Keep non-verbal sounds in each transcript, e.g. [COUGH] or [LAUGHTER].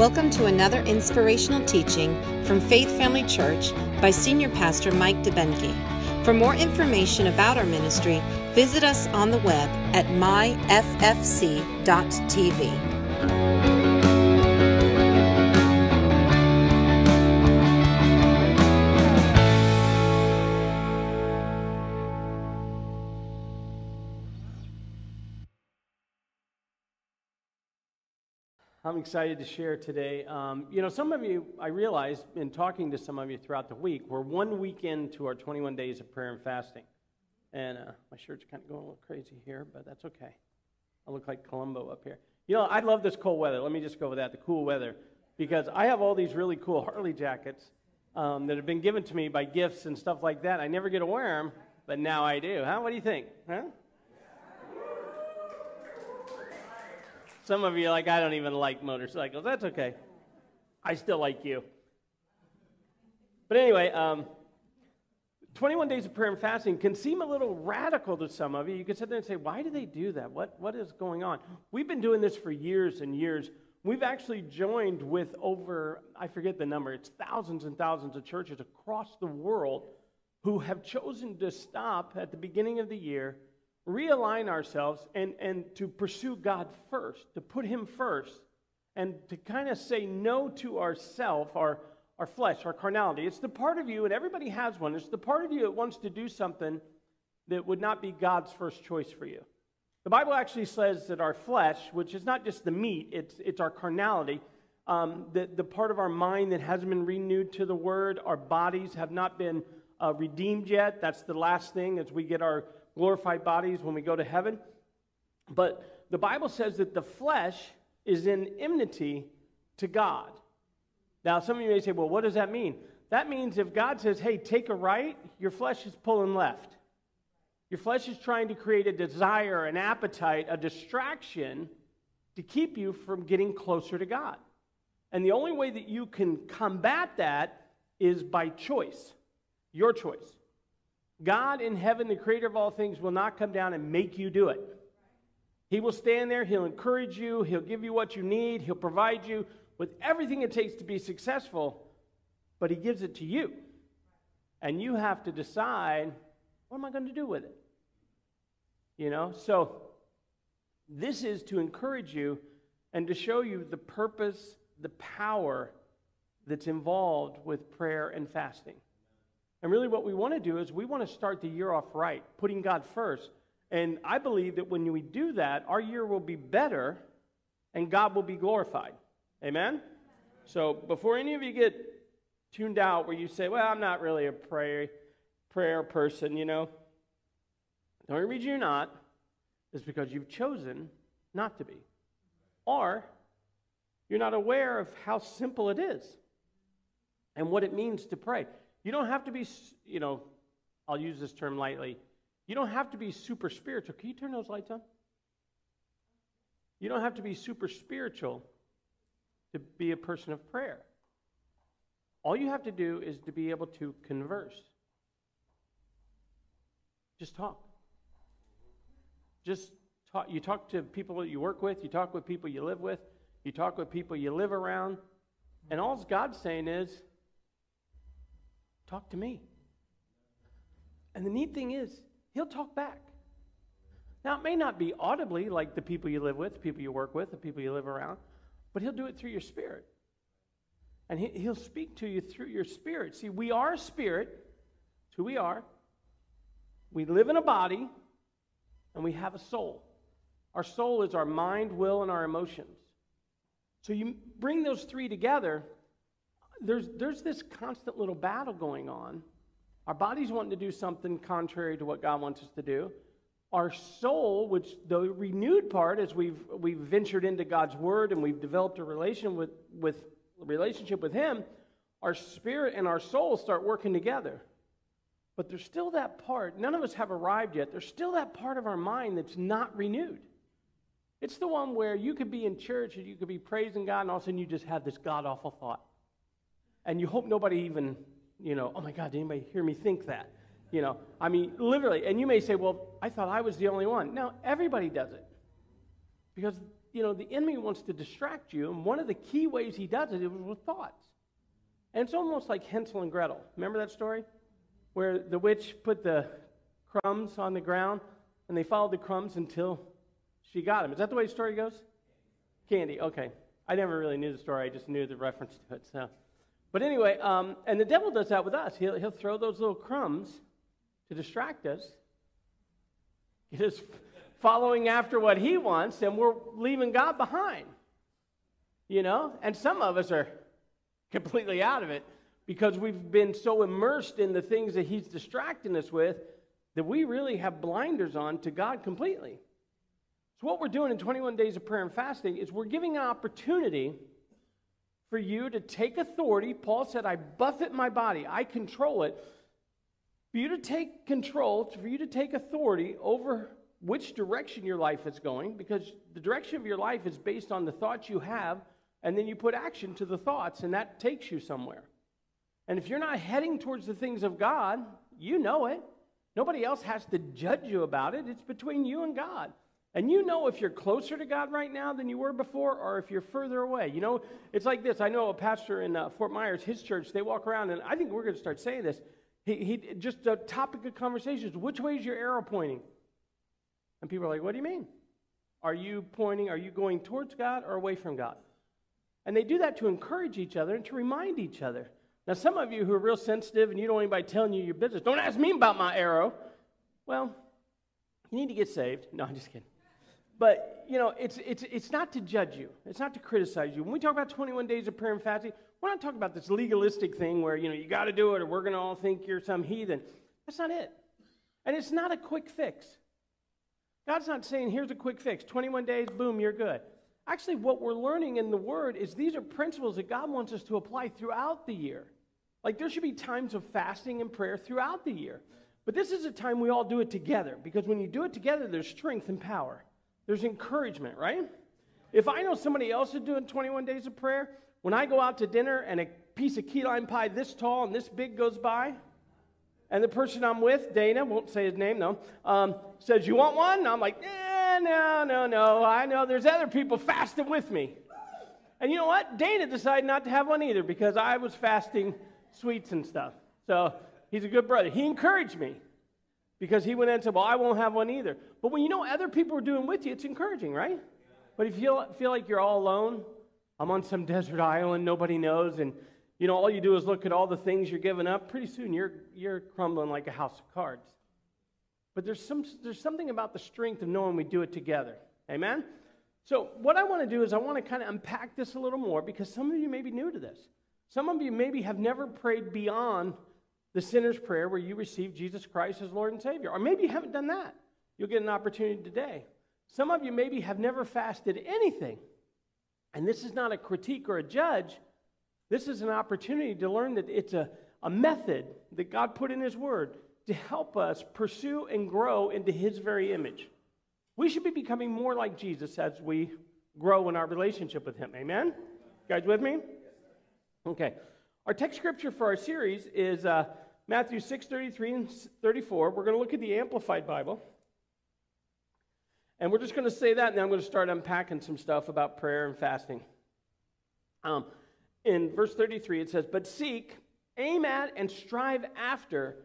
Welcome to another inspirational teaching from Faith Family Church by Senior Pastor Mike DeBenke. For more information about our ministry, visit us on the web at myffc.tv. I'm excited to share today. Um, you know, some of you, I realize in talking to some of you throughout the week, we're one week into our 21 days of prayer and fasting. And uh, my shirt's kind of going a little crazy here, but that's okay. I look like Columbo up here. You know, I love this cold weather. Let me just go with that the cool weather. Because I have all these really cool Harley jackets um, that have been given to me by gifts and stuff like that. I never get to wear them, but now I do. Huh? What do you think? Huh? Some of you are like, I don't even like motorcycles. That's okay. I still like you. But anyway, um, 21 days of prayer and fasting can seem a little radical to some of you. You could sit there and say, why do they do that? What, what is going on? We've been doing this for years and years. We've actually joined with over, I forget the number, it's thousands and thousands of churches across the world who have chosen to stop at the beginning of the year realign ourselves and, and to pursue God first, to put Him first, and to kind of say no to ourself, our, our flesh, our carnality. It's the part of you, and everybody has one, it's the part of you that wants to do something that would not be God's first choice for you. The Bible actually says that our flesh, which is not just the meat, it's, it's our carnality, um, the, the part of our mind that hasn't been renewed to the word, our bodies have not been uh, redeemed yet. That's the last thing as we get our glorified bodies when we go to heaven. But the Bible says that the flesh is in enmity to God. Now, some of you may say, well, what does that mean? That means if God says, hey, take a right, your flesh is pulling left. Your flesh is trying to create a desire, an appetite, a distraction to keep you from getting closer to God. And the only way that you can combat that is by choice, your choice. God in heaven, the creator of all things, will not come down and make you do it. He will stand there, He'll encourage you, He'll give you what you need, He'll provide you with everything it takes to be successful, but He gives it to you. And you have to decide what am I going to do with it? You know, so this is to encourage you and to show you the purpose, the power that's involved with prayer and fasting. And really, what we want to do is we want to start the year off right, putting God first. And I believe that when we do that, our year will be better and God will be glorified. Amen? So before any of you get tuned out where you say, well, I'm not really a prayer, prayer person, you know, the only reason you're not is because you've chosen not to be. Or you're not aware of how simple it is and what it means to pray. You don't have to be, you know, I'll use this term lightly. You don't have to be super spiritual. Can you turn those lights on? You don't have to be super spiritual to be a person of prayer. All you have to do is to be able to converse. Just talk. Just talk. You talk to people that you work with, you talk with people you live with, you talk with people you live around, and all God's saying is, Talk to me. And the neat thing is, he'll talk back. Now, it may not be audibly like the people you live with, the people you work with, the people you live around, but he'll do it through your spirit. And he, will speak to you through your spirit. See, we are spirit. It's who we are. We live in a body, and we have a soul. Our soul is our mind, will, and our emotions. So you bring those three together, there's, there's this constant little battle going on. Our body's wanting to do something contrary to what God wants us to do. Our soul, which the renewed part, as we've, we've ventured into God's Word and we've developed a relation with, with relationship with Him, our spirit and our soul start working together. But there's still that part, none of us have arrived yet. There's still that part of our mind that's not renewed. It's the one where you could be in church and you could be praising God, and all of a sudden you just have this god awful thought and you hope nobody even, you know, oh my God, did anybody hear me think that? You know, I mean, literally. And you may say, well, I thought I was the only one. No, everybody does it. Because you know, the enemy wants to distract you, and one of the key ways he does it is with thoughts. And it's almost like Hansel and Gretel. Remember that story? Where the witch put the crumbs on the ground, and they followed the crumbs until she got them. Is that the way the story goes? Candy, okay. I never really knew the story, I just knew the reference to it. So. But anyway, um, and the devil does that with us. He'll, he'll throw those little crumbs to distract us, get us following after what he wants, and we're leaving God behind. You know? And some of us are completely out of it because we've been so immersed in the things that he's distracting us with that we really have blinders on to God completely. So, what we're doing in 21 days of prayer and fasting is we're giving an opportunity for you to take authority. Paul said, I buffet my body, I control it. For you to take control, for you to take authority over which direction your life is going, because the direction of your life is based on the thoughts you have, and then you put action to the thoughts, and that takes you somewhere. And if you're not heading towards the things of God, you know it. Nobody else has to judge you about it. It's between you and God. And you know if you're closer to God right now than you were before, or if you're further away. You know, it's like this. I know a pastor in uh, Fort Myers, his church, they walk around, and I think we're going to start saying this. He, he just a topic of conversation is which way is your arrow pointing? And people are like, what do you mean? Are you pointing, are you going towards God or away from God? And they do that to encourage each other and to remind each other. Now, some of you who are real sensitive and you don't want anybody telling you your business, don't ask me about my arrow. Well, you need to get saved. No, I'm just kidding. But, you know, it's, it's, it's not to judge you. It's not to criticize you. When we talk about 21 days of prayer and fasting, we're not talking about this legalistic thing where, you know, you got to do it or we're going to all think you're some heathen. That's not it. And it's not a quick fix. God's not saying, here's a quick fix 21 days, boom, you're good. Actually, what we're learning in the Word is these are principles that God wants us to apply throughout the year. Like there should be times of fasting and prayer throughout the year. But this is a time we all do it together because when you do it together, there's strength and power. There's encouragement, right? If I know somebody else is doing 21 days of prayer, when I go out to dinner and a piece of key lime pie this tall and this big goes by, and the person I'm with, Dana, won't say his name, no, um, says, You want one? And I'm like, eh, no, no, no. I know there's other people fasting with me. And you know what? Dana decided not to have one either because I was fasting sweets and stuff. So he's a good brother. He encouraged me because he went in and said, Well, I won't have one either. But when you know other people are doing with you, it's encouraging, right? But if you feel like you're all alone, I'm on some [LAUGHS] desert island, nobody knows, and you know, all you do is look at all the things you're giving up, pretty soon you're, you're crumbling like a house of cards. But there's, some, there's something about the strength of knowing we do it together. Amen? So, what I want to do is I want to kind of unpack this a little more because some of you may be new to this. Some of you maybe have never prayed beyond the sinner's prayer where you receive Jesus Christ as Lord and Savior. Or maybe you haven't done that. You'll get an opportunity today. Some of you maybe have never fasted anything. And this is not a critique or a judge. This is an opportunity to learn that it's a, a method that God put in His Word to help us pursue and grow into His very image. We should be becoming more like Jesus as we grow in our relationship with Him. Amen? You guys with me? Okay. Our text scripture for our series is uh, Matthew 6 33 and 34. We're going to look at the Amplified Bible. And we're just going to say that, and then I'm going to start unpacking some stuff about prayer and fasting. Um, in verse 33, it says, But seek, aim at, and strive after,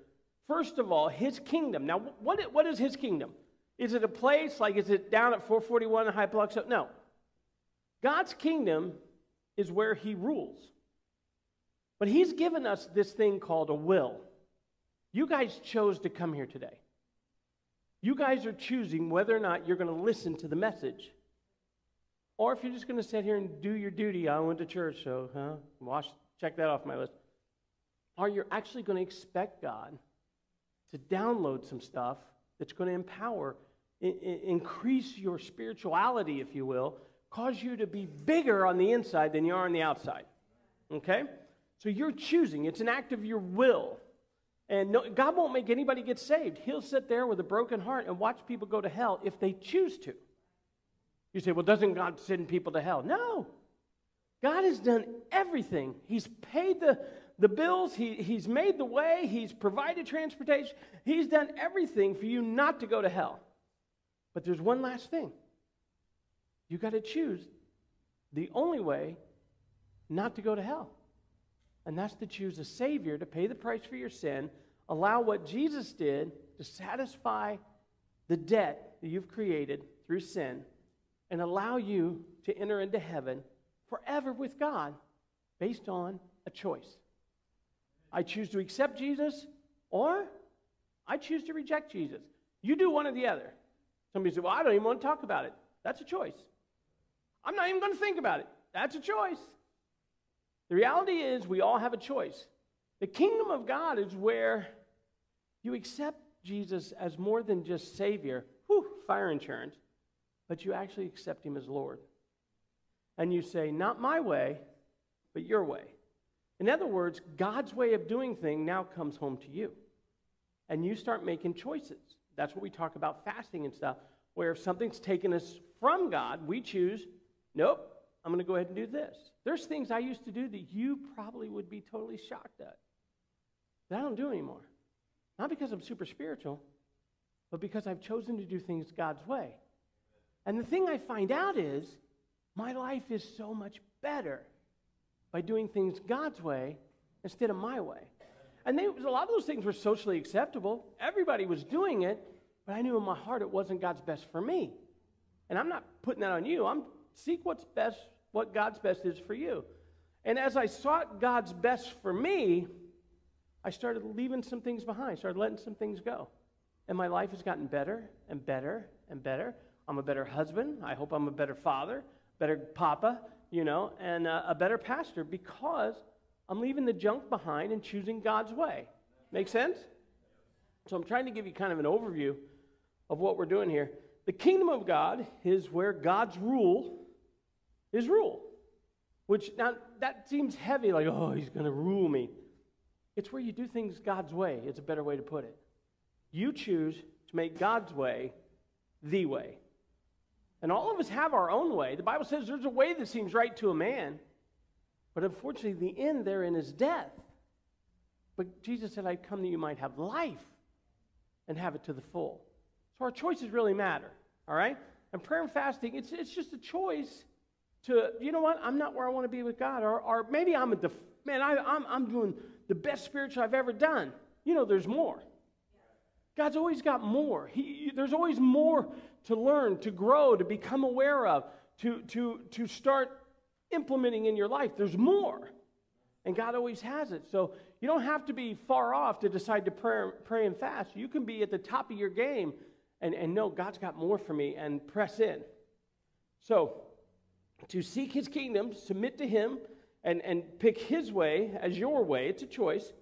first of all, his kingdom. Now, what, what is his kingdom? Is it a place? Like, is it down at 441 in Hypoluxo? No. God's kingdom is where he rules. But he's given us this thing called a will. You guys chose to come here today. You guys are choosing whether or not you're going to listen to the message. Or if you're just going to sit here and do your duty, I went to church, so huh, wash, check that off my list. Are you're actually going to expect God to download some stuff that's going to empower, I- I- increase your spirituality, if you will, cause you to be bigger on the inside than you are on the outside. Okay? So you're choosing. It's an act of your will. And no, God won't make anybody get saved. He'll sit there with a broken heart and watch people go to hell if they choose to. You say, well, doesn't God send people to hell? No. God has done everything. He's paid the, the bills, he, He's made the way, He's provided transportation, He's done everything for you not to go to hell. But there's one last thing you got to choose the only way not to go to hell. And that's to choose a Savior to pay the price for your sin, allow what Jesus did to satisfy the debt that you've created through sin, and allow you to enter into heaven forever with God based on a choice. I choose to accept Jesus, or I choose to reject Jesus. You do one or the other. Somebody said, Well, I don't even want to talk about it. That's a choice. I'm not even going to think about it. That's a choice. The reality is, we all have a choice. The kingdom of God is where you accept Jesus as more than just Savior, whew, fire insurance, but you actually accept Him as Lord. And you say, Not my way, but your way. In other words, God's way of doing things now comes home to you. And you start making choices. That's what we talk about fasting and stuff, where if something's taken us from God, we choose, nope, I'm going to go ahead and do this. There's things I used to do that you probably would be totally shocked at that I don't do anymore. Not because I'm super spiritual, but because I've chosen to do things God's way. And the thing I find out is my life is so much better by doing things God's way instead of my way. And they, a lot of those things were socially acceptable. Everybody was doing it, but I knew in my heart it wasn't God's best for me. And I'm not putting that on you. I'm seek what's best what God's best is for you. And as I sought God's best for me, I started leaving some things behind, started letting some things go. And my life has gotten better and better and better. I'm a better husband. I hope I'm a better father, better papa, you know, and a, a better pastor because I'm leaving the junk behind and choosing God's way. Make sense? So I'm trying to give you kind of an overview of what we're doing here. The kingdom of God is where God's rule his rule. Which now that seems heavy, like, oh, he's going to rule me. It's where you do things God's way, it's a better way to put it. You choose to make God's way the way. And all of us have our own way. The Bible says there's a way that seems right to a man, but unfortunately, the end therein is death. But Jesus said, I'd come that you might have life and have it to the full. So our choices really matter, all right? And prayer and fasting, it's, it's just a choice to, you know what, I'm not where I want to be with God. Or, or maybe I'm a, def- man, I, I'm, I'm doing the best spiritual I've ever done. You know, there's more. God's always got more. He, there's always more to learn, to grow, to become aware of, to, to, to start implementing in your life. There's more. And God always has it. So you don't have to be far off to decide to pray, pray and fast. You can be at the top of your game and, and know God's got more for me and press in. So to seek his kingdom, submit to him, and, and pick his way as your way. It's a choice.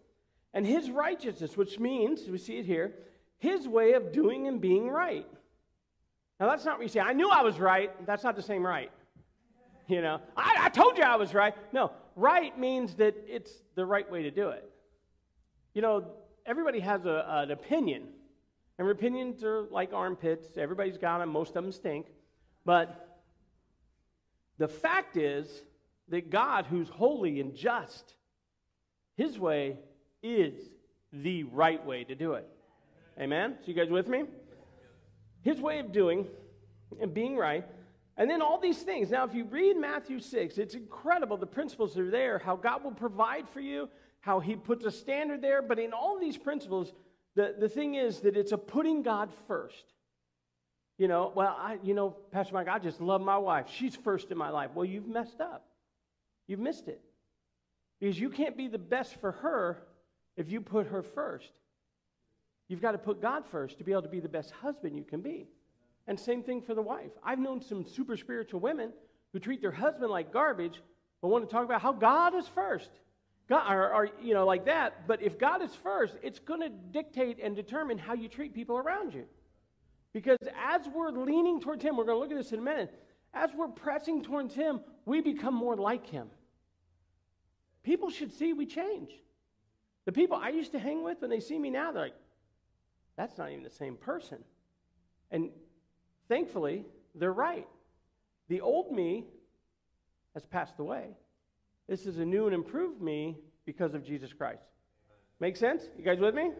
And his righteousness, which means, we see it here, his way of doing and being right. Now, that's not what you say, I knew I was right. That's not the same right. You know, I, I told you I was right. No, right means that it's the right way to do it. You know, everybody has a, an opinion, and opinions are like armpits. Everybody's got them, most of them stink. But the fact is that God, who's holy and just, his way is the right way to do it. Amen? So, you guys with me? His way of doing and being right. And then all these things. Now, if you read Matthew 6, it's incredible. The principles are there, how God will provide for you, how he puts a standard there. But in all these principles, the, the thing is that it's a putting God first. You know, well, I, you know, Pastor Mike, I just love my wife. She's first in my life. Well, you've messed up. You've missed it. Because you can't be the best for her if you put her first. You've got to put God first to be able to be the best husband you can be. And same thing for the wife. I've known some super spiritual women who treat their husband like garbage, but want to talk about how God is first. God, or, or you know, like that. But if God is first, it's going to dictate and determine how you treat people around you. Because as we're leaning towards Him, we're going to look at this in a minute. As we're pressing towards Him, we become more like Him. People should see we change. The people I used to hang with, when they see me now, they're like, that's not even the same person. And thankfully, they're right. The old me has passed away. This is a new and improved me because of Jesus Christ. Make sense? You guys with me?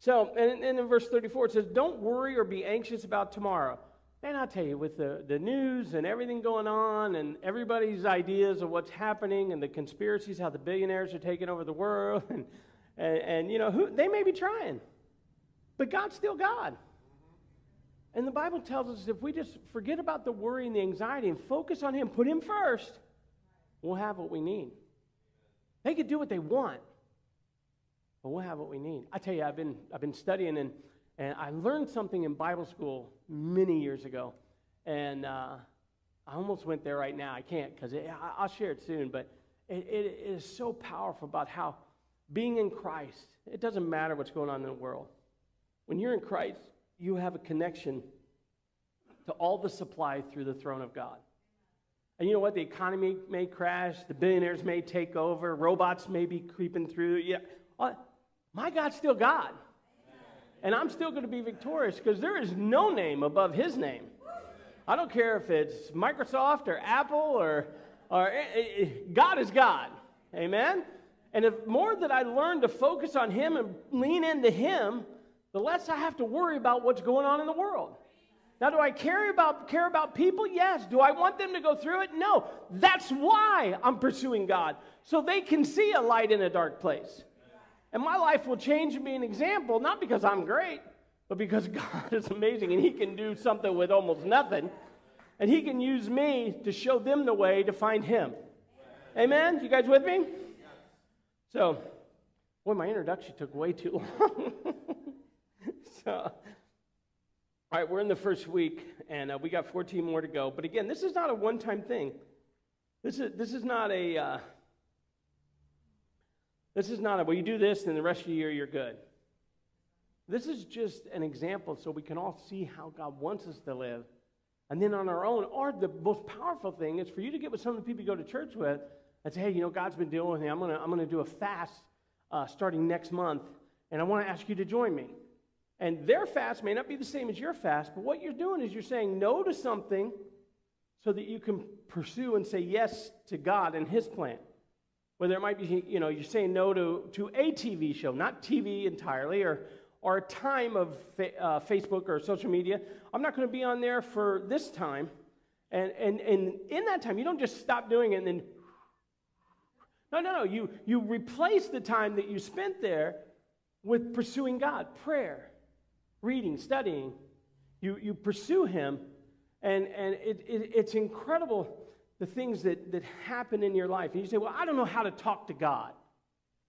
So, and, and in verse 34, it says, Don't worry or be anxious about tomorrow. Man, I tell you, with the, the news and everything going on and everybody's ideas of what's happening and the conspiracies, how the billionaires are taking over the world, [LAUGHS] and, and, and you know, who, they may be trying, but God's still God. And the Bible tells us if we just forget about the worry and the anxiety and focus on Him, put Him first, we'll have what we need. They could do what they want, but we'll have what we need. I tell you, I've been, I've been studying and and I learned something in Bible school many years ago. And uh, I almost went there right now. I can't because I'll share it soon. But it, it is so powerful about how being in Christ, it doesn't matter what's going on in the world. When you're in Christ, you have a connection to all the supply through the throne of God. And you know what? The economy may crash, the billionaires may take over, robots may be creeping through. Yeah, my God's still God and I'm still going to be victorious because there is no name above his name. I don't care if it's Microsoft or Apple or, or eh, eh, eh, God is God. Amen? And the more that I learn to focus on him and lean into him, the less I have to worry about what's going on in the world. Now, do I care about, care about people? Yes. Do I want them to go through it? No. That's why I'm pursuing God, so they can see a light in a dark place. And my life will change and be an example, not because I'm great, but because [LAUGHS] God is amazing and He can do something with almost nothing. And He can use me to show them the way to find Him. Amen? You guys with me? So, boy, my introduction took way too [LAUGHS] long. so, all right, we're in the first week, and uh, we got 14 more to go. But again, this is not a one time thing. This is, this is not a. Uh, this is not a, well, you do this and the rest of the year you're good. This is just an example so we can all see how God wants us to live. And then on our own, or the most powerful thing is for you to get with some of the people you go to church with and say, hey, you know, God's been dealing with me. I'm going to I'm to do a fast uh, starting next month, and I want to ask you to join me. And their fast may not be the same as your fast, but what you're doing is you're saying no to something so that you can pursue and say yes to God and His plan. Whether it might be, you know, you're saying no to, to a TV show, not TV entirely, or, or a time of fa- uh, Facebook or social media. I'm not going to be on there for this time. And, and, and in that time, you don't just stop doing it and then. No, no, no. You, you replace the time that you spent there with pursuing God, prayer, reading, studying. You, you pursue Him, and, and it, it, it's incredible the things that, that happen in your life. And you say, Well, I don't know how to talk to God.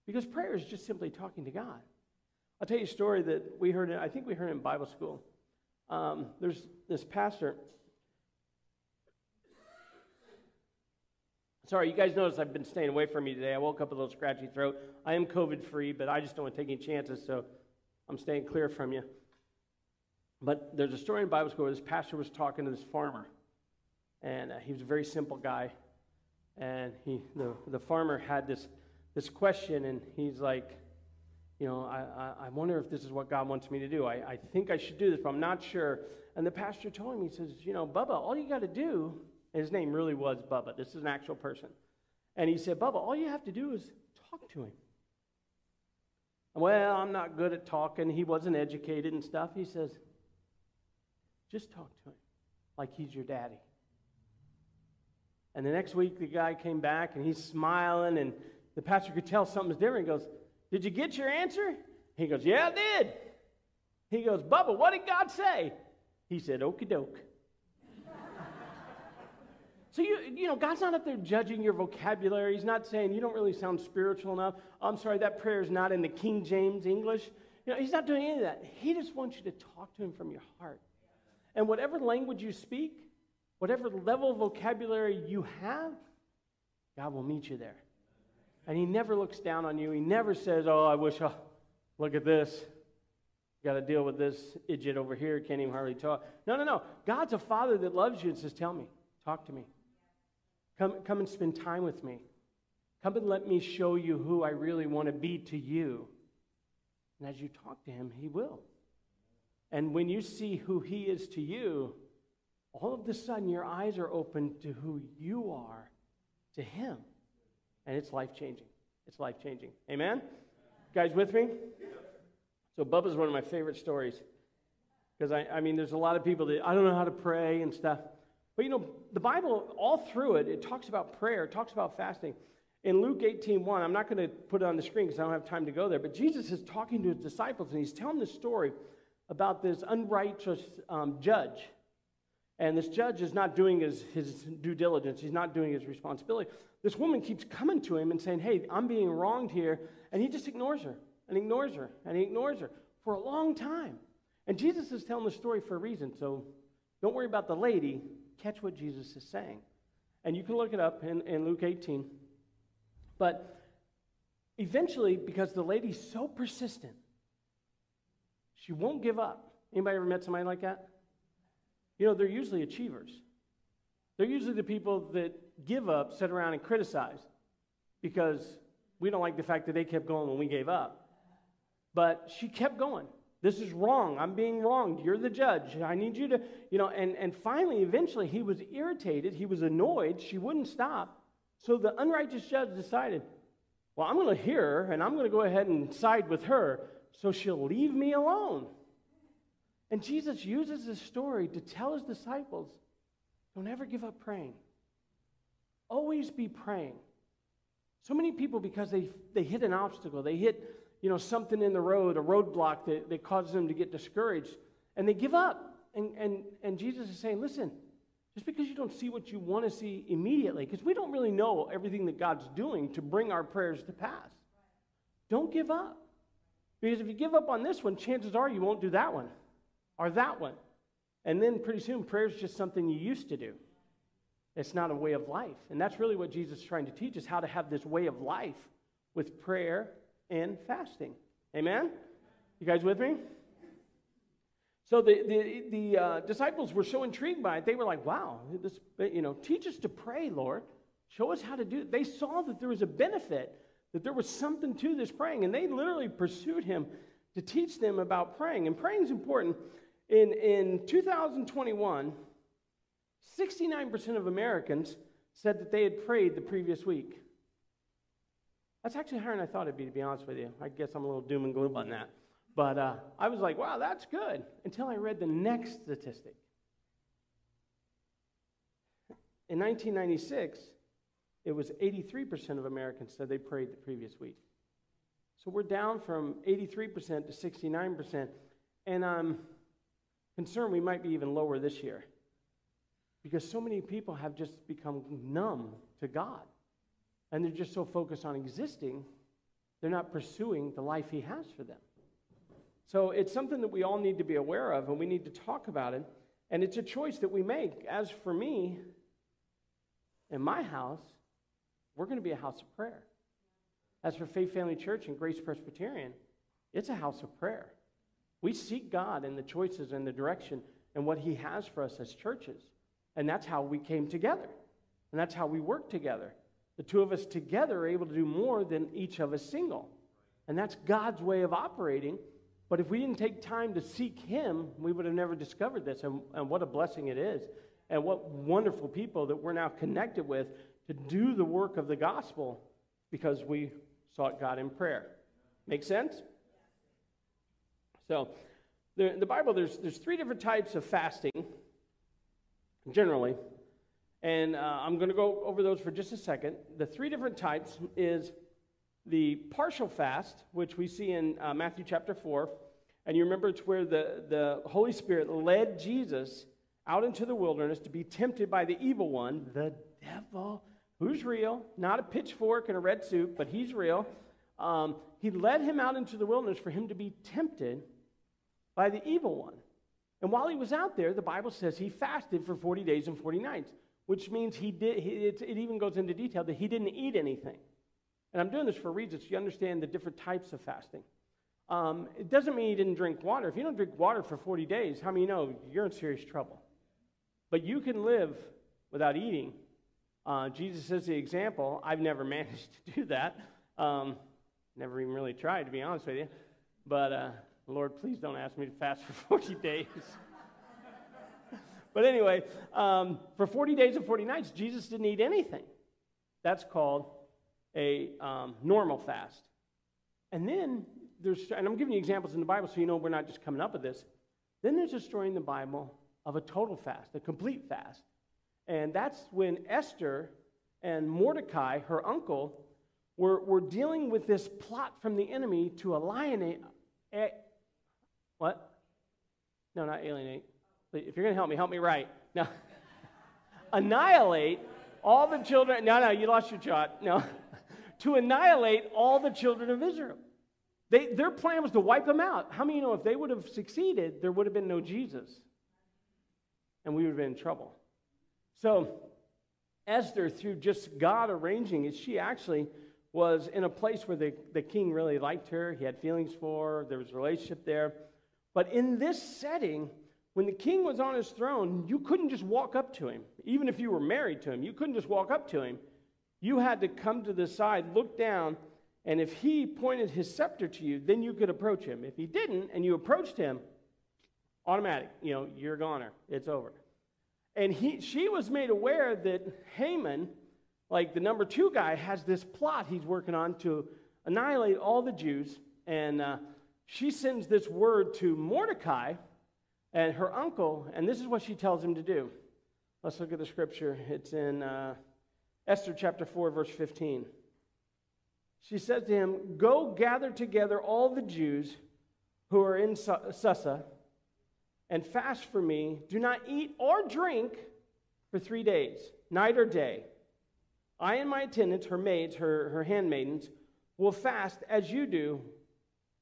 Because prayer is just simply talking to God. I'll tell you a story that we heard, I think we heard in Bible school. Um, there's this pastor. Sorry, you guys notice I've been staying away from you today. I woke up with a little scratchy throat. I am COVID free, but I just don't want to take any chances, so I'm staying clear from you. But there's a story in Bible school where this pastor was talking to this farmer. And uh, he was a very simple guy. And he, the, the farmer had this, this question, and he's like, you know, I, I, I wonder if this is what God wants me to do. I, I think I should do this, but I'm not sure. And the pastor told him, he says, you know, Bubba, all you got to do, his name really was Bubba. This is an actual person. And he said, Bubba, all you have to do is talk to him. Well, I'm not good at talking. He wasn't educated and stuff. He says, just talk to him like he's your daddy. And the next week, the guy came back and he's smiling, and the pastor could tell something's different. He goes, Did you get your answer? He goes, Yeah, I did. He goes, Bubba, what did God say? He said, Okie doke. [LAUGHS] so, you, you know, God's not up there judging your vocabulary. He's not saying you don't really sound spiritual enough. I'm sorry, that prayer is not in the King James English. You know, he's not doing any of that. He just wants you to talk to him from your heart. And whatever language you speak, Whatever level of vocabulary you have, God will meet you there. And He never looks down on you. He never says, Oh, I wish, oh, look at this. Got to deal with this idiot over here, can't even hardly talk. No, no, no. God's a father that loves you and says, Tell me, talk to me. Come, come and spend time with me. Come and let me show you who I really want to be to you. And as you talk to him, he will. And when you see who he is to you, all of a sudden your eyes are open to who you are to Him. And it's life changing. It's life changing. Amen? Guys with me? So, Bubba's one of my favorite stories Because I, I mean, there's a lot of people that I don't know how to pray and stuff. But you know, the Bible, all through it, it talks about prayer, it talks about fasting. In Luke 18 1, I'm not going to put it on the screen because I don't have time to go there, but Jesus is talking to his disciples and he's telling this story about this unrighteous um, judge. And this judge is not doing his, his due diligence, he's not doing his responsibility. This woman keeps coming to him and saying, Hey, I'm being wronged here. And he just ignores her and ignores her and he ignores her for a long time. And Jesus is telling the story for a reason. So don't worry about the lady. Catch what Jesus is saying. And you can look it up in, in Luke 18. But eventually, because the lady's so persistent, she won't give up. Anybody ever met somebody like that? You know, they're usually achievers. They're usually the people that give up, sit around and criticize because we don't like the fact that they kept going when we gave up. But she kept going. This is wrong. I'm being wronged. You're the judge. I need you to, you know, and, and finally, eventually, he was irritated. He was annoyed. She wouldn't stop. So the unrighteous judge decided, well, I'm going to hear her and I'm going to go ahead and side with her so she'll leave me alone. And Jesus uses this story to tell his disciples don't ever give up praying. Always be praying. So many people, because they, they hit an obstacle, they hit you know, something in the road, a roadblock that, that causes them to get discouraged, and they give up. And, and, and Jesus is saying, listen, just because you don't see what you want to see immediately, because we don't really know everything that God's doing to bring our prayers to pass, don't give up. Because if you give up on this one, chances are you won't do that one or that one. And then pretty soon, prayer is just something you used to do. It's not a way of life. And that's really what Jesus is trying to teach us how to have this way of life with prayer and fasting. Amen? You guys with me? So the, the, the uh, disciples were so intrigued by it, they were like, wow, this, you know, teach us to pray, Lord. Show us how to do it. They saw that there was a benefit, that there was something to this praying, and they literally pursued him to teach them about praying. And praying is important. In, in 2021, 69% of Americans said that they had prayed the previous week. That's actually higher than I thought it'd be, to be honest with you. I guess I'm a little doom and gloom on that. But uh, I was like, wow, that's good, until I read the next statistic. In 1996, it was 83% of Americans said they prayed the previous week. So we're down from 83% to 69%, and I'm concerned we might be even lower this year because so many people have just become numb to God and they're just so focused on existing, they're not pursuing the life He has for them. So it's something that we all need to be aware of, and we need to talk about it. And it's a choice that we make. As for me, in my house, we're going to be a house of prayer. As for Faith Family Church and Grace Presbyterian, it's a house of prayer. We seek God in the choices and the direction and what He has for us as churches. And that's how we came together. And that's how we work together. The two of us together are able to do more than each of us single. And that's God's way of operating. But if we didn't take time to seek Him, we would have never discovered this. And, and what a blessing it is. And what wonderful people that we're now connected with to do the work of the gospel because we sought God in prayer. Make sense? So, the, the Bible, there's, there's three different types of fasting, generally. And uh, I'm going to go over those for just a second. The three different types is the partial fast, which we see in uh, Matthew chapter 4. And you remember it's where the, the Holy Spirit led Jesus out into the wilderness to be tempted by the evil one, the devil, who's real, not a pitchfork and a red suit, but he's real. Um, he led him out into the wilderness for him to be tempted by the evil one. And while he was out there, the Bible says he fasted for 40 days and 40 nights which means he did, he, it, it even goes into detail that he didn't eat anything. And I'm doing this for a reason so you understand the different types of fasting. Um, it doesn't mean he didn't drink water. If you don't drink water for 40 days, how many know you're in serious trouble? But you can live without eating. Uh, Jesus is the example. I've never [LAUGHS] managed to do that. Um, never even really tried, to be honest with you. But uh, Lord, please don't ask me to fast [LAUGHS] for 40 days. But anyway, um, for 40 days and 40 nights, Jesus didn't eat anything. That's called a um, normal fast. And then there's, and I'm giving you examples in the Bible so you know we're not just coming up with this. Then there's a story in the Bible of a total fast, a complete fast. And that's when Esther and Mordecai, her uncle, were, were dealing with this plot from the enemy to alienate. A, what? No, not alienate. If you're going to help me, help me right. Now, [LAUGHS] annihilate all the children. No, no, you lost your shot. No. [LAUGHS] to annihilate all the children of Israel. They, their plan was to wipe them out. How many you know if they would have succeeded, there would have been no Jesus? And we would have been in trouble. So, Esther, through just God arranging it, she actually was in a place where the, the king really liked her. He had feelings for her, there was a relationship there. But in this setting, when the king was on his throne, you couldn't just walk up to him. Even if you were married to him, you couldn't just walk up to him. You had to come to the side, look down, and if he pointed his scepter to you, then you could approach him. If he didn't and you approached him, automatic, you know, you're a goner. It's over. And he, she was made aware that Haman, like the number two guy, has this plot he's working on to annihilate all the Jews. And uh, she sends this word to Mordecai and her uncle, and this is what she tells him to do. Let's look at the scripture. It's in uh, Esther chapter 4, verse 15. She says to him, Go gather together all the Jews who are in Susa and fast for me. Do not eat or drink for three days, night or day. I and my attendants, her maids, her, her handmaidens, will fast as you do.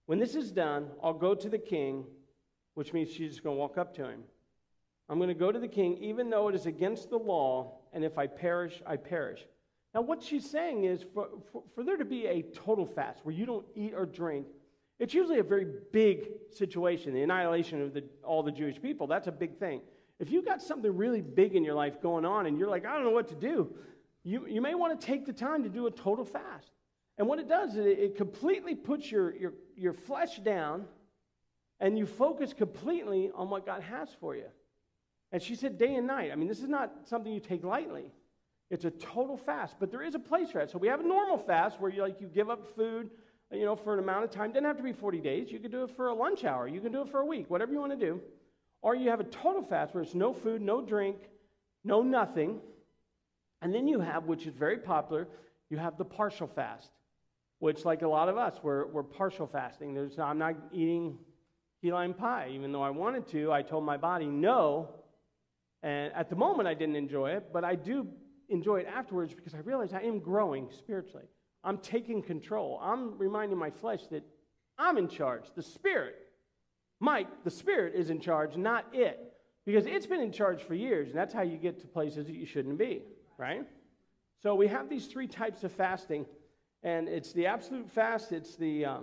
When this is done, I'll go to the king, which means she's just going to walk up to him. I'm going to go to the king, even though it is against the law, and if I perish, I perish. Now, what she's saying is for, for, for there to be a total fast where you don't eat or drink it's usually a very big situation, the annihilation of the, all the Jewish people. That's a big thing. If you've got something really big in your life going on and you're like, I don't know what to do, you, you may want to take the time to do a total fast. And what it does is it, it completely puts your, your, your flesh down and you focus completely on what God has for you. And she said day and night. I mean, this is not something you take lightly. It's a total fast, but there is a place for it. So we have a normal fast where you like you give up food, you know, for an amount of time. It doesn't have to be 40 days. You can do it for a lunch hour. You can do it for a week, whatever you want to do. Or you have a total fast where it's no food, no drink, no nothing. And then you have, which is very popular, you have the partial fast, which, like a lot of us, we're, we're partial fasting. There's, I'm not eating key lime pie, even though I wanted to. I told my body no. And at the moment, I didn't enjoy it, but I do enjoy it afterwards because I realize I am growing spiritually. I'm taking control. I'm reminding my flesh that I'm in charge. The Spirit, Mike, the Spirit is in charge, not it. Because it's been in charge for years, and that's how you get to places that you shouldn't be, right? So we have these three types of fasting, and it's the absolute fast, it's the, uh,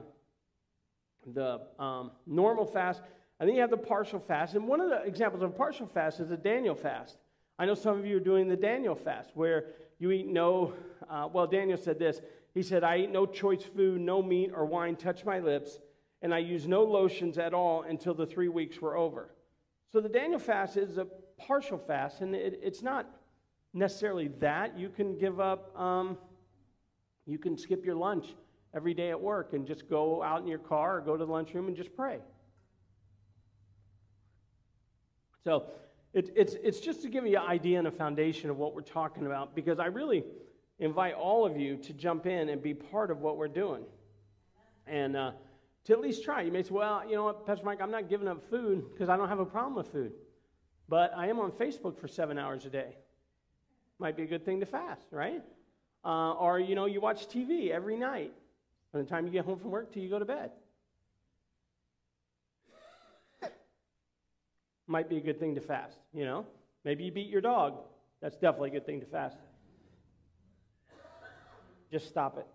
the um, normal fast, and then you have the partial fast. And one of the examples of a partial fast is a Daniel fast. I know some of you are doing the Daniel fast, where you eat no, uh, well, Daniel said this he said, I eat no choice food, no meat or wine touch my lips, and I use no lotions at all until the three weeks were over. So the Daniel fast is a partial fast, and it, it's not necessarily that. You can give up, um, you can skip your lunch every day at work and just go out in your car or go to the lunchroom and just pray. So it, it's, it's just to give you an idea and a foundation of what we're talking about because I really invite all of you to jump in and be part of what we're doing. And uh, to at least try. You may say, well, you know what, Pastor Mike, I'm not giving up food because I don't have a problem with food. But I am on Facebook for seven hours a day. Might be a good thing to fast, right? Uh, or, you know, you watch TV every night from the time you get home from work till you go to bed. [LAUGHS] Might be a good thing to fast, you know? Maybe you beat your dog. That's definitely a good thing to fast just stop it.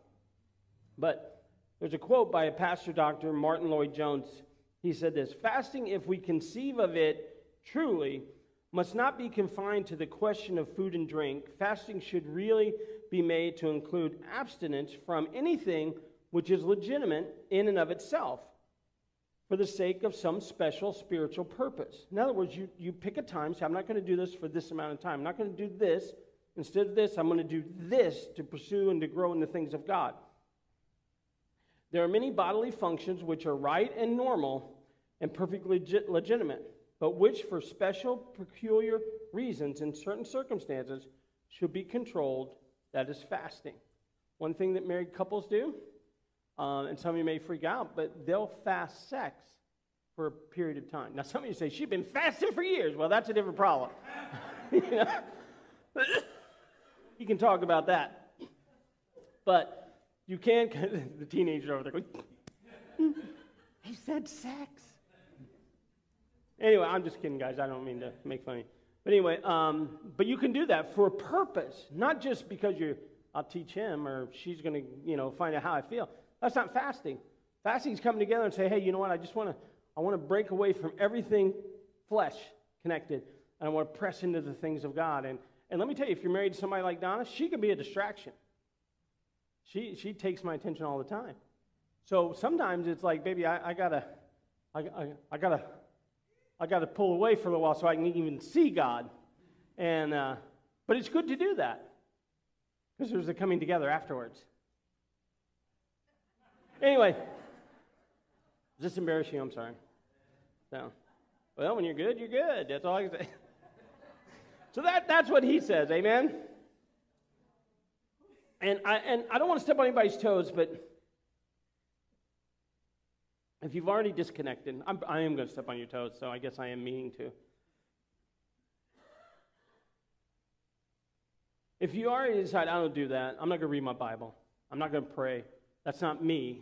But there's a quote by a pastor, Dr. Martyn Lloyd-Jones. He said this Fasting, if we conceive of it truly, must not be confined to the question of food and drink. Fasting should really be made to include abstinence from anything which is legitimate in and of itself for the sake of some special spiritual purpose. In other words, you, you pick a time, say, I'm not going to do this for this amount of time. I'm not going to do this Instead of this, I'm going to do this to pursue and to grow in the things of God. There are many bodily functions which are right and normal and perfectly legitimate. But which for special, peculiar reasons in certain circumstances should be controlled, that is fasting. One thing that married couples do, um, and some of you may freak out, but they'll fast sex for a period of time. Now, some of you say, she's been fasting for years. Well, that's a different problem. [LAUGHS] you, know? you can talk about that. But you can, [LAUGHS] the teenager over there going, [LAUGHS] he said sex. Anyway, I'm just kidding, guys. I don't mean to make fun. But anyway, um, but you can do that for a purpose, not just because you're. I'll teach him or she's going to, you know, find out how I feel. That's not fasting. Fasting is coming together and say, hey, you know what? I just want to, I want to break away from everything flesh connected, and I want to press into the things of God. And and let me tell you, if you're married to somebody like Donna, she can be a distraction. She she takes my attention all the time. So sometimes it's like, baby, I, I gotta, I, I, I gotta I got to pull away for a little while so I can even see God. And, uh, but it's good to do that because there's a coming together afterwards. Anyway, does this embarrass you? I'm sorry. No. Well, when you're good, you're good. That's all I can say. so that, that's what he says. Amen? And I, and I don't want to step on anybody's toes, but if you've already disconnected, I'm, I am going to step on your toes, so I guess I am meaning to. If you already decide, I don't do that, I'm not going to read my Bible, I'm not going to pray, that's not me,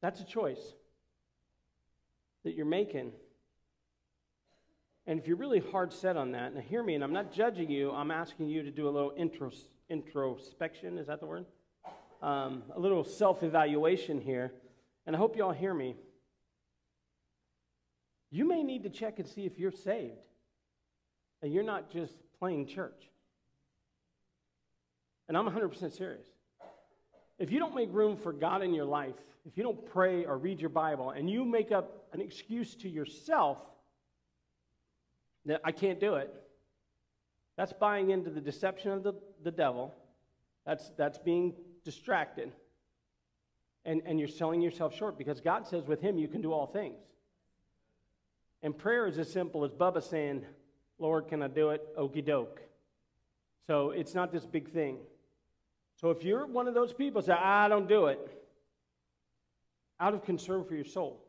that's a choice that you're making. And if you're really hard set on that, now hear me, and I'm not judging you, I'm asking you to do a little intros, introspection, is that the word? Um, a little self evaluation here. And I hope you all hear me. You may need to check and see if you're saved and you're not just playing church. And I'm 100% serious. If you don't make room for God in your life, if you don't pray or read your Bible, and you make up an excuse to yourself that I can't do it, that's buying into the deception of the, the devil. That's, that's being distracted and, and you're selling yourself short because God says with Him you can do all things. And prayer is as simple as Bubba saying, Lord, can I do it? Okey doke. So it's not this big thing. So if you're one of those people say, I don't do it, out of concern for your soul,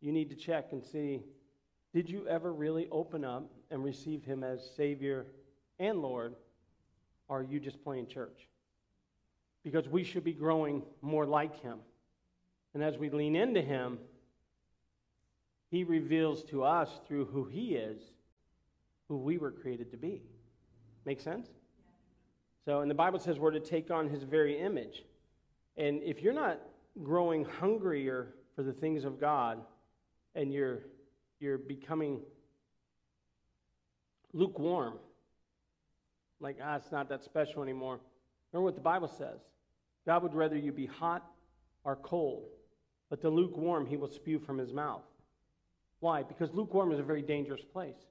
you need to check and see did you ever really open up and receive Him as Savior and Lord, or are you just playing church? Because we should be growing more like him. And as we lean into him, he reveals to us through who he is who we were created to be. Make sense? So, and the Bible says we're to take on his very image. And if you're not growing hungrier for the things of God and you're you're becoming lukewarm, like ah, it's not that special anymore. Remember what the Bible says. God would rather you be hot or cold, but the lukewarm he will spew from his mouth. Why? Because lukewarm is a very dangerous place.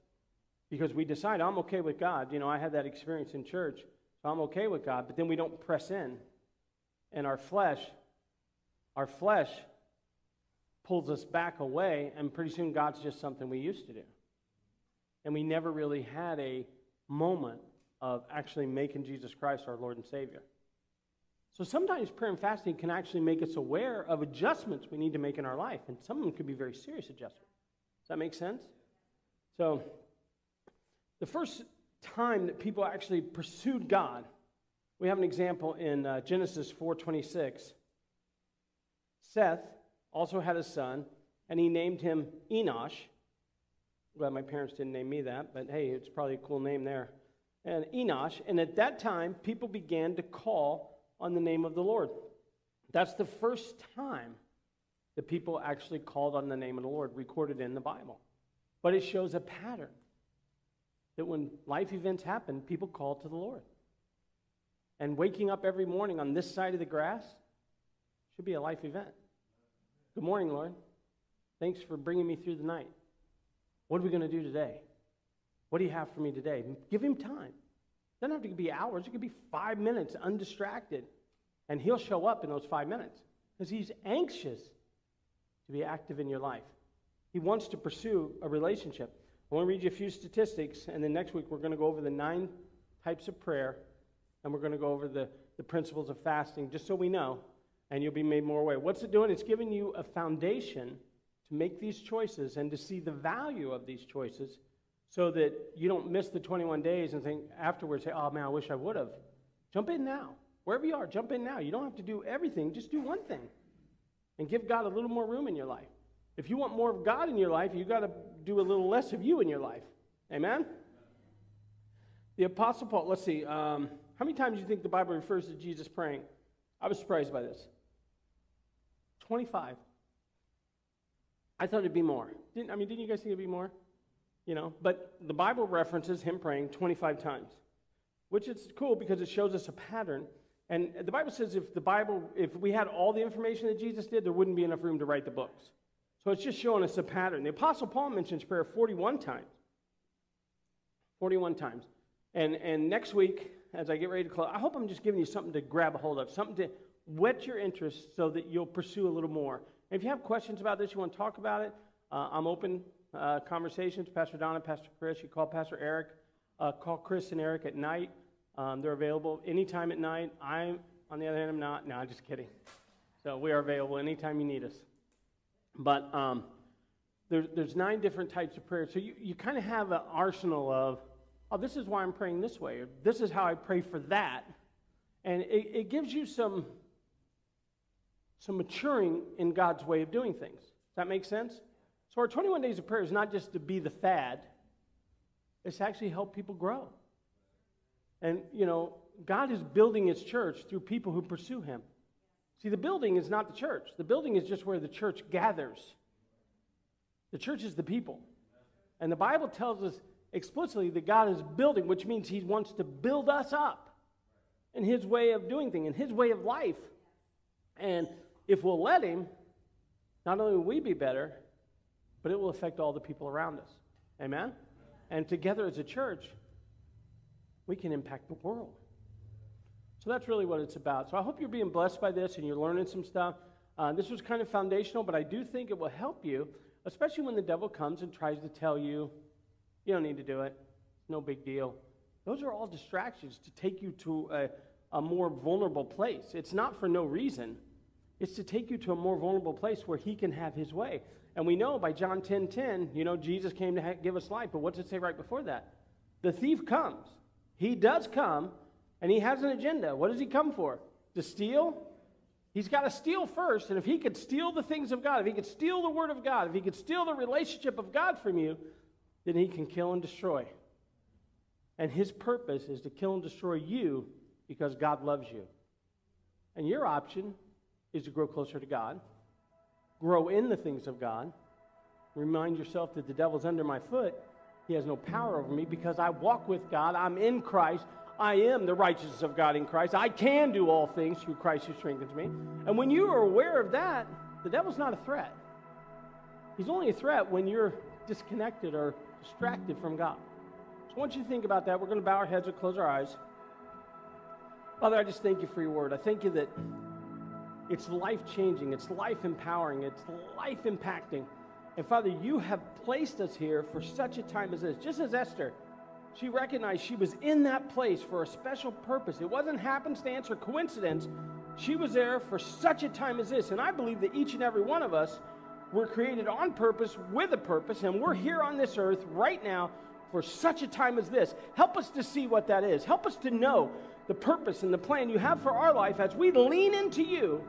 Because we decide, I'm okay with God. You know, I had that experience in church, so I'm okay with God, but then we don't press in. And our flesh, our flesh pulls us back away, and pretty soon God's just something we used to do. And we never really had a moment of actually making Jesus Christ our Lord and Savior. So sometimes prayer and fasting can actually make us aware of adjustments we need to make in our life, and some of them could be very serious adjustments. Does that make sense? So, the first time that people actually pursued God, we have an example in uh, Genesis 4:26. Seth also had a son, and he named him Enosh. Glad my parents didn't name me that, but hey, it's probably a cool name there. And Enosh, and at that time, people began to call on the name of the Lord. That's the first time that people actually called on the name of the Lord recorded in the Bible. But it shows a pattern that when life events happen, people call to the Lord. And waking up every morning on this side of the grass should be a life event. Good morning, Lord. Thanks for bringing me through the night. What are we going to do today? What do you have for me today? Give him time It doesn't have to be hours, it could be five minutes undistracted. And he'll show up in those five minutes because he's anxious to be active in your life. He wants to pursue a relationship. I want to read you a few statistics, and then next week we're going to go over the nine types of prayer, and we're going to go over the, the principles of fasting, just so we know, and you'll be made more aware. What's it doing? It's giving you a foundation to make these choices and to see the value of these choices so that you don't miss the 21 days and think afterwards, say, oh man, I wish I would have. Jump in now. Wherever you are, jump in now. You don't have to do everything, just do one thing and give God a little more room in your life. If you want more of God in your life, you got to do a little less of you in your life. Amen? The Apostle Paul, let's see, um, how many times do you think the Bible refers to Jesus praying? I was surprised by this. 25. I thought it'd be more. Didn't, I mean, didn't you guys think it'd be more? You know, but the Bible references him praying 25 times, which is cool because it shows us a pattern. And the Bible says if the Bible, if we had all the information that Jesus did, there wouldn't be enough room to write the books. So it's just showing us a pattern. The Apostle Paul mentions prayer 41 times. 41 times. And, and next week, as I get ready to close, I hope I'm just giving you something to grab a hold of, something to whet your interest so that you'll pursue a little more. If you have questions about this, you want to talk about it, uh, I'm open uh, conversations. Pastor Donna, Pastor Chris, you call Pastor Eric, uh, call Chris and Eric at night. Um, they're available anytime at night. I'm, on the other hand, I'm not. No, I'm just kidding. So we are available anytime you need us. But um, there, there's nine different types of prayer. So you, you kind of have an arsenal of, oh, this is why I'm praying this way, or this is how I pray for that. And it, it gives you some, some maturing in God's way of doing things. Does that make sense? So our 21 days of prayer is not just to be the fad, it's to actually help people grow. And, you know, God is building his church through people who pursue him. See, the building is not the church. The building is just where the church gathers. The church is the people. And the Bible tells us explicitly that God is building, which means he wants to build us up in his way of doing things, in his way of life. And if we'll let him, not only will we be better, but it will affect all the people around us. Amen? And together as a church, we can impact the world. So that's really what it's about. So I hope you're being blessed by this and you're learning some stuff. Uh, this was kind of foundational, but I do think it will help you, especially when the devil comes and tries to tell you, you don't need to do it. It's no big deal. Those are all distractions to take you to a, a more vulnerable place. It's not for no reason. It's to take you to a more vulnerable place where he can have his way. And we know by John 10 10, you know, Jesus came to give us life. But what does it say right before that? The thief comes. He does come, and he has an agenda. What does he come for? To steal? He's got to steal first. And if he could steal the things of God, if he could steal the word of God, if he could steal the relationship of God from you, then he can kill and destroy. And his purpose is to kill and destroy you because God loves you. And your option is to grow closer to God grow in the things of God. Remind yourself that the devil's under my foot. He has no power over me because I walk with God. I'm in Christ. I am the righteousness of God in Christ. I can do all things through Christ who strengthens me. And when you are aware of that, the devil's not a threat. He's only a threat when you're disconnected or distracted from God. So want you think about that. We're going to bow our heads and close our eyes. Father, I just thank you for your word. I thank you that it's life changing, it's life empowering, it's life impacting. And Father, you have placed us here for such a time as this. Just as Esther, she recognized she was in that place for a special purpose. It wasn't happenstance or coincidence. She was there for such a time as this. And I believe that each and every one of us were created on purpose with a purpose, and we're here on this earth right now for such a time as this. Help us to see what that is. Help us to know the purpose and the plan you have for our life as we lean into you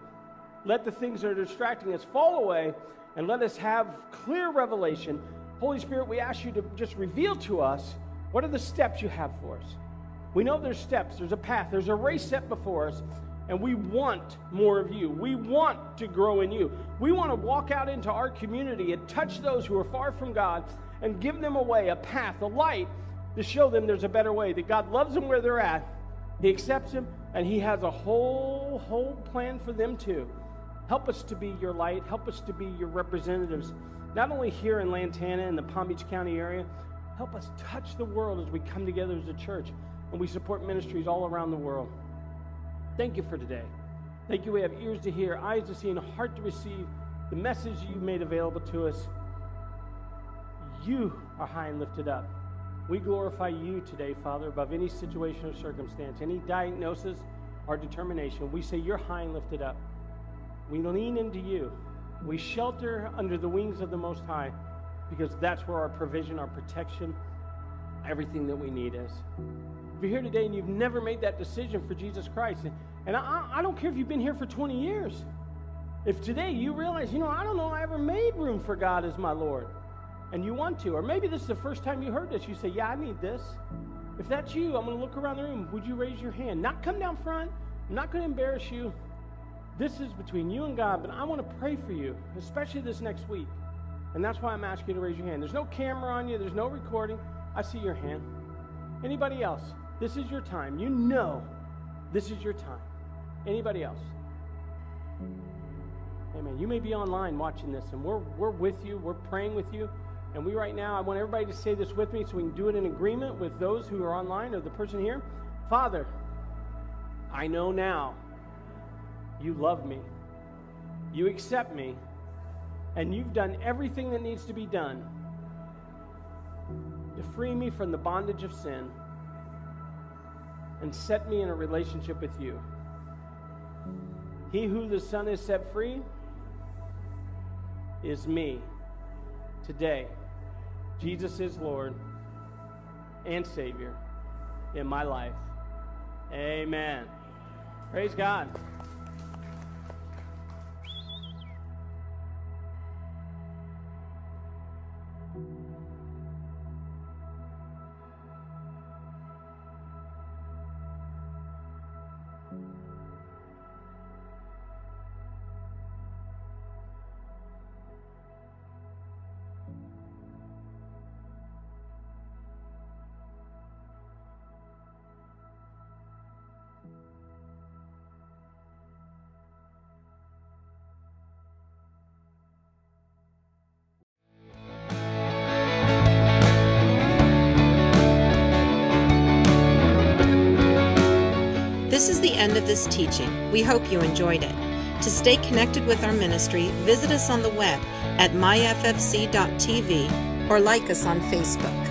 let the things that are distracting us fall away and let us have clear revelation. Holy Spirit, we ask you to just reveal to us what are the steps you have for us. We know there's steps, there's a path, there's a race set before us, and we want more of you. We want to grow in you. We want to walk out into our community and touch those who are far from God and give them a way, a path, a light to show them there's a better way, that God loves them where they're at, He accepts them, and He has a whole, whole plan for them too. Help us to be your light. Help us to be your representatives, not only here in Lantana and the Palm Beach County area. Help us touch the world as we come together as a church and we support ministries all around the world. Thank you for today. Thank you. We have ears to hear, eyes to see, and a heart to receive the message you made available to us. you are high and lifted up. We glorify you today, Father, above any situation or circumstance, any diagnosis or determination. We say you're high and lifted up. We lean into you. We shelter under the wings of the Most High because that's where our provision, our protection, everything that we need is. If you're here today and you've never made that decision for Jesus Christ, and I, I don't care if you've been here for 20 years, if today you realize, you know, I don't know I ever made room for God as my Lord, and you want to, or maybe this is the first time you heard this, you say, Yeah, I need this. If that's you, I'm going to look around the room. Would you raise your hand? Not come down front. I'm not going to embarrass you. This is between you and God, but I want to pray for you, especially this next week. And that's why I'm asking you to raise your hand. There's no camera on you, there's no recording. I see your hand. Anybody else? This is your time. You know this is your time. Anybody else? Amen. You may be online watching this, and we're, we're with you. We're praying with you. And we right now, I want everybody to say this with me so we can do it in agreement with those who are online or the person here. Father, I know now you love me, you accept me, and you've done everything that needs to be done to free me from the bondage of sin and set me in a relationship with you. He who the Son has set free is me today. Jesus is Lord and Savior in my life. Amen. Praise God. End of this teaching. We hope you enjoyed it. To stay connected with our ministry, visit us on the web at myffc.tv or like us on Facebook.